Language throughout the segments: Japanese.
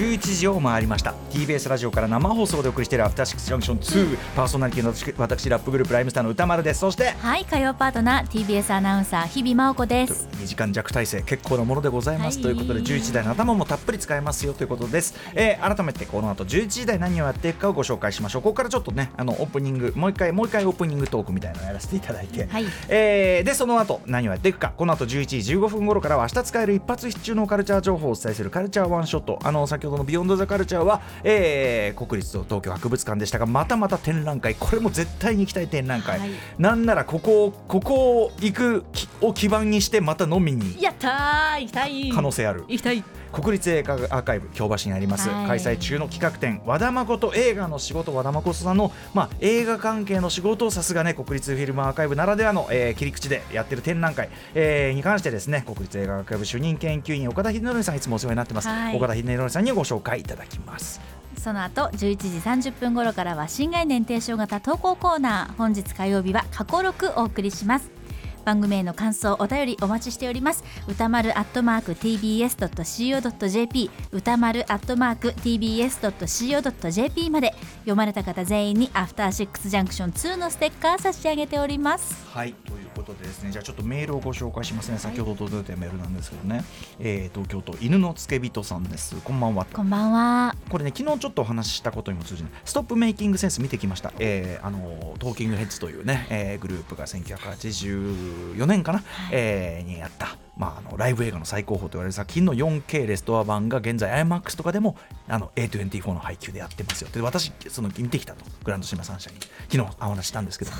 は11時を回りました。TBS ラジオから生放送でお送りしているアフターシックスジャンクション2パーソナリティの私私ラップグループライムスターの歌丸です。そしてはい火曜パートナー TBS アナウンサー日々真央子です。2時間弱体制結構なものでございます、はい。ということで11時台の頭もたっぷり使えますよということです、えー改めてこの後11時台何をやっていくかをご紹介しましょう。ここからちょっとねあのオープニングもう一回もう一回オープニングトークみたいなのをやらせていただいて、はい。えーでその後何をやっていくか。この後11時15分頃からは明日使える一発必中のカルチャー情報をお伝えするカルチャーワンショット。あの先ほどのビヨンドザカルチャーは、えー国立と東京博物館でしたがまたまた展覧会。これも絶対に行きたい展覧会、はい。なんならここをここを行くきを基盤にしてまた飲みにやったー。行きたい。可能性ある。行きたい国立映画アーカイブ京橋にあります、はい。開催中の企画展和田誠映画の仕事和田誠さんの、まあ、映画関係の仕事をさすがね国立フィルムアーカイブならではの、えー切り口でやってる展覧会、えーに関してですね国立映画アーカイブ主任研究員岡田秀則さんいつもお世話になってます、はい。岡田秀則さんにご紹介いただきます。その後11時30分頃からは新概念提唱型投稿コーナー。本日火曜日は過去6お送りします番組への感想お便りお待ちしております。歌丸アットマーク tbs.co.jp 歌丸アットマーク tbs.co.jp まで。読まれた方全員にアフターシックスジャンクション2のステッカー差し上げております。はい。ことでですねじゃあちょっとメールをご紹介しますね。先ほど届いたメールなんですけどね、えー東京都犬のつけ人さんです。こんばんは。こんばんは。これね昨日ちょっとお話ししたことにも通じない。ストップメイキングセンス見てきました、えーあのトーキングヘッズというね、えーグループが1984年かな、えーにやった、まあ、あのライブ映画の最高峰と言われる作品の 4K レストア版が現在 IMAX とかでもあの A24 の配給でやってますよ。で私その見てきたと。グランドシネマサンシャイン。に昨日お話ししたんですけど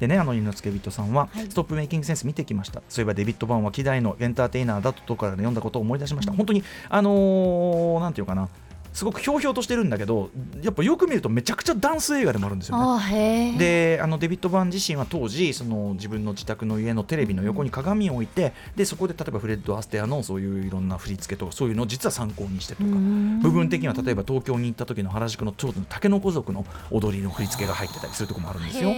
でねあの犬之助人さんは、はい。ストップメイキングセンス見てきました。そういえばデビッド・バーンは希代のエンターテイナーだととから読んだことを思い出しました、本当にあのーなんていうかな。すごくひょうひょうとしてるんだけどやっぱよく見るとめちゃくちゃダンス映画でもあるんですよね。であのデビッド・バーン自身は当時その自分の自宅の家のテレビの横に鏡を置いてでそこで例えばフレッド・アステアのそういういろんな振り付けとかそういうのを実は参考にしてとか。ん。部分的には例えば東京に行った時の原宿のちょうど竹の子族の踊りの振り付けが入ってたりするところもあるんですよ。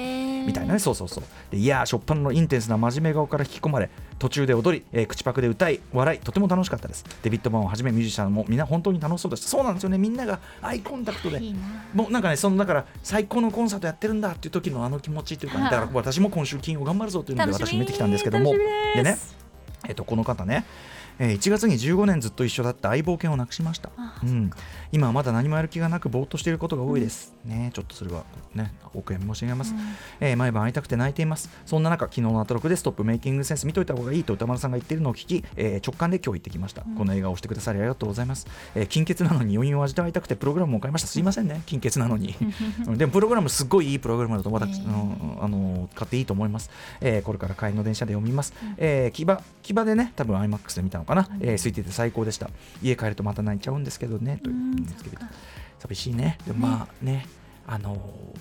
みたいなね。そうそうそう。でいやー初っ端のインテンスな真面目顔から引き込まれ途中で踊り、えー口パクで歌い笑いとても楽しかったです。デビッド・バーンをはじめミュージシャンもみんな本当に楽しそうでしたそうなんですよね。みんながアイコンタクトでもうなんかねそのだから最高のコンサートやってるんだっていう時のあの気持ちっていうかね、だから私も今週金曜頑張るぞというので私見てきたんですけども。です。ねえっとこの方ねえー1月に15年ずっと一緒だった相棒犬を亡くしました。あ、うん、今はまだ何もやる気がなくぼーっとしていることが多いです、ねちょっとそれはねお悔やみ申し上げます、えー毎晩会いたくて泣いています。そんな中昨日のアトロクでストップメイキングセンス見といた方がいいと歌丸さんが言っているのを聞き、えー直感で今日行ってきました、この映画をしてくださりありがとうございます、えー金欠なのに余韻を味わいたくてプログラムを変えました。すいませんね金欠なのに。うん。でもプログラムすっごいいいプログラムだと私、え。ーうんあの買っていいと思います、えーこれから帰りの電車で読みます、えー騎馬騎馬でね多分 IMAX で見たのかな、えー空いてて最高でした。家帰るとまた泣いちゃうんですけどね。といううんうんですけど。寂しいね。でもまあねあの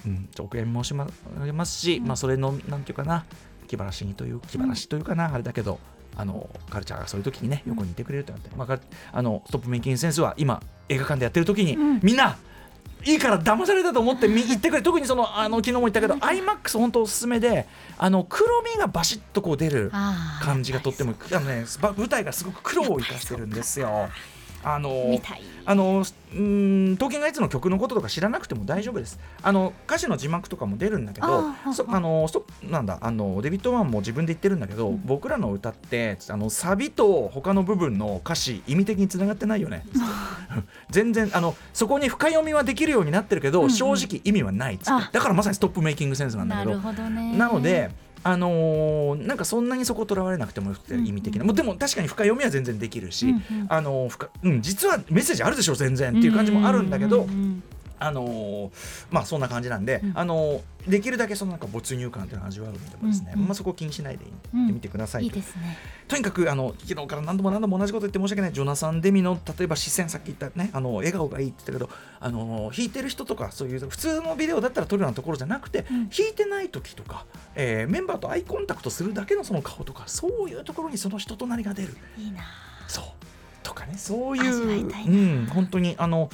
うんお悔やみ申し上げますし、まあそれのなんていうかな気晴らしにという気晴らしというかな、あれだけどあのカルチャーがそういう時にね横にいてくれるとなって、まあ、かあのストップメイキングセンスは今映画館でやってる時に、みんないいから騙されたと思ってみ言ってくれ。特にそのあの昨日も言ったけど iMAX 本当おすすめであの黒みがバシッとこう出る感じがとってもあの、ね、ば舞台がすごく黒を生かしてるんですよ。あのあのうーんトーキングヘッズの曲のこととか知らなくても大丈夫です。あの歌詞の字幕とかも出るんだけどあーそあのそなんだあのデビッド・ワンも自分で言ってるんだけど、僕らの歌ってあのサビと他の部分の歌詞意味的につながってないよね。全然あのそこに深読みはできるようになってるけど、正直意味はないっつっだからまさにストップメイキングセンスなんだけど。なるほどね。なのであのーなんかそんなにそことらわれなくてもよくて意味的な、もうでも確かに深読みは全然できるし、うんうん。あのー深うん、実はメッセージあるでしょ全然っていう感じもあるんだけど、うんうんうんあのーまあそんな感じなんで、うん。あのーできるだけそのなんか没入感っていうのを味わうのでもですね、うん。うんまあ、そこを気にしないでいてみてくださいと。いいですね。とにかくあの昨日から何度も何度も同じこと言って申し訳ない。ジョナサン・デミの例えば視線さっき言ったねあの笑顔がいいって言ったけどあの弾いてる人とかそういう普通のビデオだったら撮るようなところじゃなくて、うん。弾いてない時とか、えーメンバーとアイコンタクトするだけのその顔とかそういうところにその人となりが出る。いいなそう。とかねそういううん本当にあの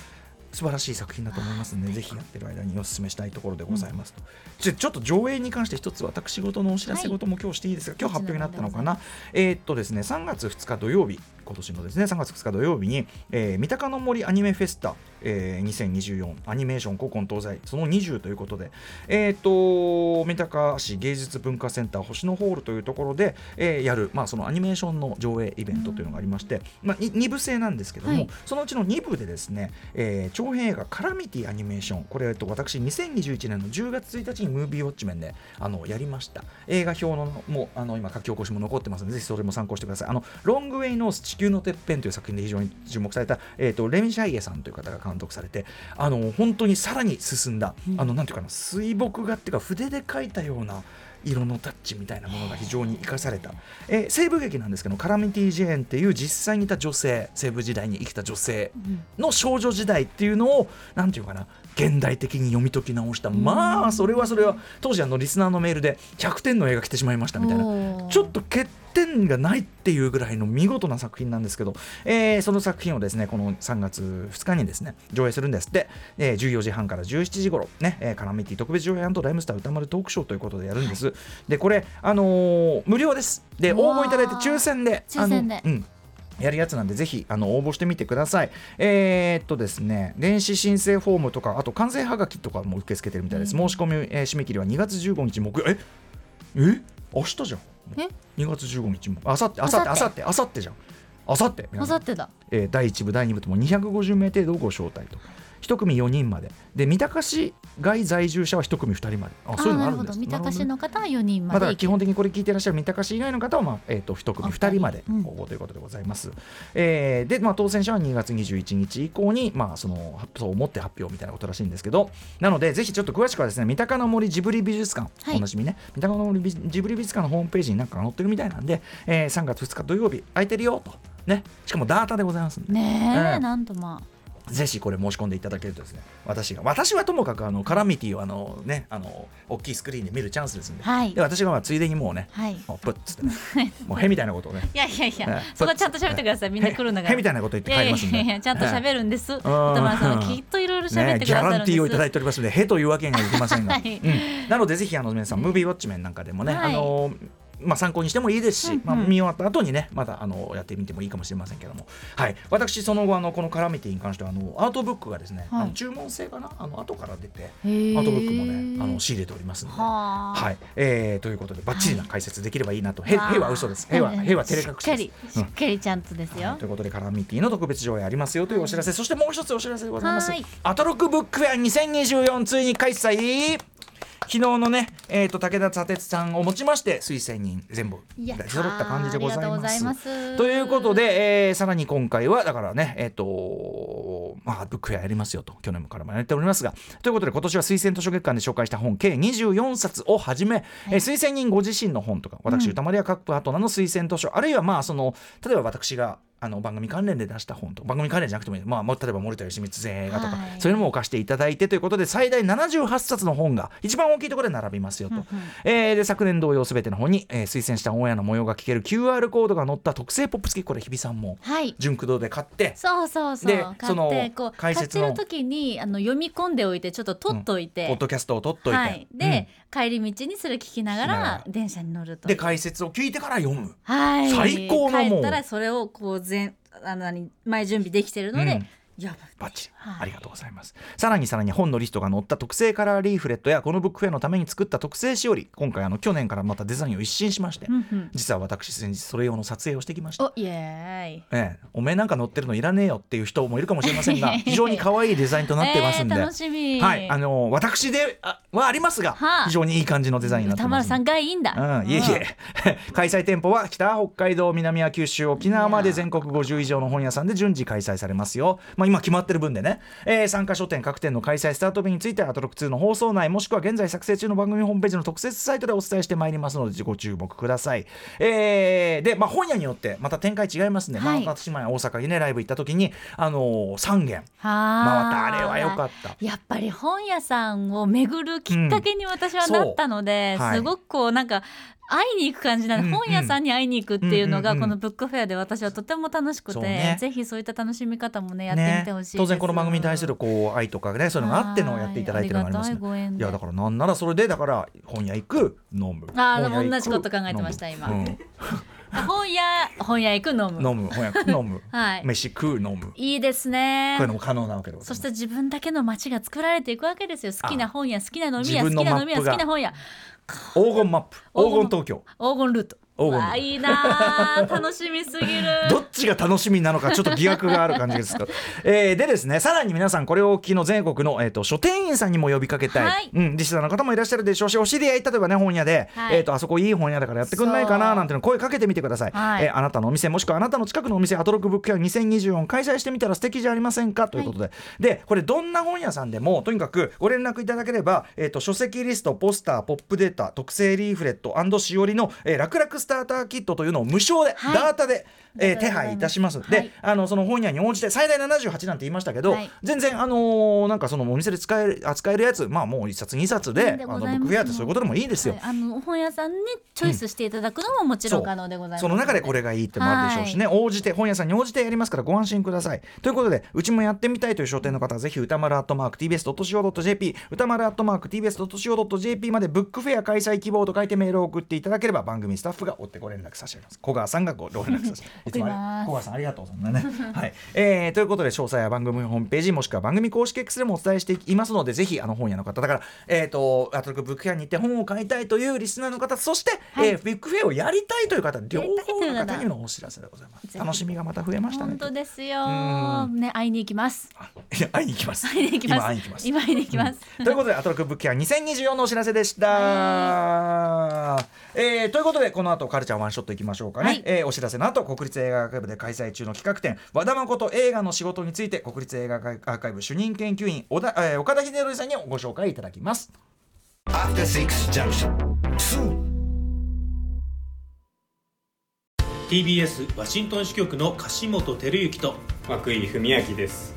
素晴らしい作品だと思いますのでぜひやってる間にお勧めしたいところでございますと、ちょちょっと上映に関して一つ私事のお知らせ事も今日していいですか、今日発表になったのかな？えーっとですね3月2日土曜日今年のですね3月2日土曜日に、えー、三鷹の森アニメフェスタ、えー、2024アニメーション古今東西。その20ということで、えーと、三鷹市芸術文化センター星野ホールというところで、えー、やる、まあ、そのアニメーションの上映イベントというのがありまして、うん、まあ、2部制なんですけども、はい、そのうちの2部でですね、えー、長編映画「カラミティアニメーション」これ、えっと、私2021年の10月1日にムービーウォッチメンであのやりました。映画表のもあの今書き起こしも残ってますのでぜひそれも参考してください。あのロングウェイノース地球のてっぺんという作品で非常に注目された、えーと、レミ・シャイエさんという方が監督されてあの本当にさらに進んだ、うん、あのなんていうかな水墨画っていうか筆で描いたような色のタッチみたいなものが非常に生かされた、えー、西部劇なんですけどカラミティ・ジェーンっていう実際にいた女性西部時代に生きた女性の少女時代っていうのを何て言うかな現代的に読み解き直した、まあそれはそれは当時あのリスナーのメールで100点の映画来てしまいましたみたいな。ちょっと欠点がないっていうぐらいの見事な作品なんですけど、えー、その作品をですねこの3月2日にですね上映するんです。って、えー、14時半から17時頃ね、えー、カラミティ特別上映ライムスター歌丸トークショーということでやるんです、はい、でこれあのー、無料です。で応募いただいて抽選で抽選で。うん。やるやつなんで、ぜひあの応募してみてください。えー、っとですね、電子申請フォームとか、あと完成はがきとかも受け付けてるみたいです。申し込み、えー、締め切りは2月15日木曜え？え？明日じゃん。え？2月15日もあさってあさってあさってあさってじゃん。あさってあさってだ、えー、第1部第2部とも250名程度をご招待と1組4人まで。で三鷹市外在住者は1組2人まで。あそういうのあるんです。三鷹市の方は4人まで、まあ、基本的にこれ聞いてらっしゃる三鷹市以外の方は、まあえーと、1組2人まで応募ということでございます、うん、えー、で、まあ、当選者は2月21日以降に、まあ、そのそう思って発表みたいなことらしいんですけど。なのでぜひちょっと詳しくはですね三鷹の森ジブリ美術館、はい、おなじみね。三鷹の森ジブリ美術館のホームページになんか載ってるみたいなんで、えー、3月2日土曜日空いてるよと。ね。しかもダータでございますんで。ねえ、うん、なんとまあぜひこれ申し込んでいただけるとですね私が私はともかくあのカラミティをあのねあの大きいスクリーンで見るチャンスですんで。はい、で私がまあついでにもうね、はい、もうプッつってね もうへみたいなことをね。いやいやいや、ね、そこち。ゃんと喋ってください。みんな来るんだからへみたいなこと言って帰りますんで。いやいやちゃんと喋るんです。歌丸さんはきっといろいろ喋ってくださるんです、ね、ギャランティーをいただいておりますのでへというわけにはいきませんが、はい。うん、なのでぜひあの皆さんムービーウォッチメンなんかでもね、はい、あのまあ、参考にしてもいいですし、うんうん、まあ、見終わった後にねまたあのやってみてもいいかもしれませんけども、はい、私その後あのこのカラミティに関してはあのアートブックがですね、はい、あの注文制かな？あの後から出てアートブックもねあの仕入れておりますので、ははい。えー、ということでばっちりな解説できればいいなと、はい、へは嘘です。へはへは照れ隠しです。しっかりちゃんとですよ、はい、ということでカラミティの特別上映ありますよというお知らせ、そしてもう一つお知らせでございます。アトロックブックフェア2024ついに開催昨日のね、えーと、武田砂鉄さんをもちまして推薦人全部揃った感じでございます。ということで、えー、さらに今回はだからねえっ、ー、とまあブックフェアやりますよと去年からもやっておりますが。ということで今年は推薦図書月間で紹介した本計24冊をはじめ、えー、推薦人ご自身の本とか私、歌丸や各パートナーの推薦図書あるいはまあその例えば私があの番組関連で出した本と番組関連じゃなくてもいい、まあ、例えば森田義満全映画とか、はい、そういうのも貸していただいてということで最大78冊の本が一番大きいところで並びますよと、うんうん、えー、で昨年同様すべての本に、えー、推薦したオンエアの模様が聞ける QR コードが載った特製ポップ付きこれ日比さんも純駆動で買って、はい、そうそうそう。でその解説の時にあの読み込んでおいてちょっと取っといて、うん、ポッドキャストを取っといて、はい、で、うん、帰り道にそれ聞きながら電車に乗ると。で解説を聞いてから読む、はい、最高のもう。帰ったらそれをこう前あの前準備できてるので、うん。バッチリ、はい、ありがとうございます。さらにさらに本のリストが載った特製カラーリーフレットやこのブックフェアのために作った特製しおり今回あの去年からまたデザインを一新しまして、うんうん、実は私先日それ用の撮影をしてきましたおイエーイ、ええ、おめえなんか載ってるのいらねえよっていう人もいるかもしれませんが 非常に可愛いデザインとなってますんで、えー、楽しみ。はい。あの私であはありますが、はあ、非常にいい感じのデザインになってます、田村さんがいいんだ、うん、いえいえ。開催店舗は北北海道南は九州沖縄まで全国50以上の本屋さんで順次開催されますよ。まあ今決まってる分でね。ね、えー、参加書店各店の開催スタート日についてはアトロック2の放送内もしくは現在作成中の番組ホームページの特設サイトでお伝えしてまいりますのでご注目ください、えー、で、まあ、本屋によってまた展開違いますんで、はい、まあ、私前大阪にねライブ行った時にあのー、3軒。回った。あれは良かった。やっぱり本屋さんを巡るきっかけに私はなったので、うん。はい、すごくこうなんか会いに行く感じなの、うんうん、本屋さんに会いに行くっていうのが、このブックフェアで私はとても楽しくて、ね、ぜひそういった楽しみ方もねやってみてほしい、ね、当然この番組に対するこう愛とかねそういうのがあってのやっていただいてるのがありますね。いやだからなんならそれでだから本屋行く飲む。ああ同じこと考えてました今、うん。本屋本屋行く飲む。飲む本屋飲む。はい。飯食う飲む。こいいですね。ういうのも可能なわけでそして自分だけの街が作られていくわけですよ。好きな本屋好きな飲み自屋好きな飲み屋好きな本屋黄金マップ。黄金東京。黄金ルート。わあいいなあ楽しみすぎる。どっちが楽しみなのかちょっと疑惑がある感じですが、えーでですねさらに皆さんこれをお聞きの全国の、えー、と書店員さんにも呼びかけたい、はい。うん、リスナーの方もいらっしゃるでしょうしお知り合い例えばね本屋で、はい。えー、とあそこいい本屋だからやってくんないかななんての声かけてみてください、はい。えーあなたのお店もしくはあなたの近くのお店アトロックブックフェア2024開催してみたら素敵じゃありませんか？ということで、でこれどんな本屋さんでもとにかくご連絡いただければ、えー、と書籍リストポスターポップデータ特製リーフレットしおりの、えー、楽々スターターキットというのを無償で、はい。ダータで、えー手配いたします、はい。であのその本屋に応じて最大78なんて言いましたけど、はい。全然あのーなんかそのお店で使える扱えるやつまあもう1冊2冊であのブックフェアってそういうことでもいいですよ、はい。あの本屋さんにチョイスしていただくのももちろん可能でございますその中でこれがいいってもあるでしょうしね、応じて本屋さんに応じてやりますからご安心ください。ということでうちもやってみたいという書店の方はぜひ歌丸アットマーク TBS.CO.JP 歌丸アットマーク TBS.CO.JP までブックフェア開催希望と書いてメールを送っていただければ番組スタッフが追ってご連絡差し上げます。小川さんがごご連絡差し上げます。小川さんありがとうそんなね。はい、えーということで詳細は番組ホームページもしくは番組公式 X でもお伝えしていますのでぜひあの本屋の方だからえっ、とアトロックブックフェアに行って本を買いたいというリスナーの方そして、はい。えーブックフェアをやりたいという方両方いう方。の方にのお知らせでございます。楽しみがまた増えましたね。本当ですよ。うん。ね会いに行きます。あい や会いに行きます会いに行きます今会いに行きます今会いに行きます、ということで、アトロックブックフェア2024のお知らせでした。えーということで、この後カルチャーワンショットいきましょうかね。はいえーお知らせの後、国立映画アーカイブで開催中の企画展、和田誠映画の仕事について、国立映画アーカイブ主任研究員、小田えー岡田秀則さんにご紹介いただきます。After Six Junction. 2. TBS ワシントン支局の樫本照之と涌井文明です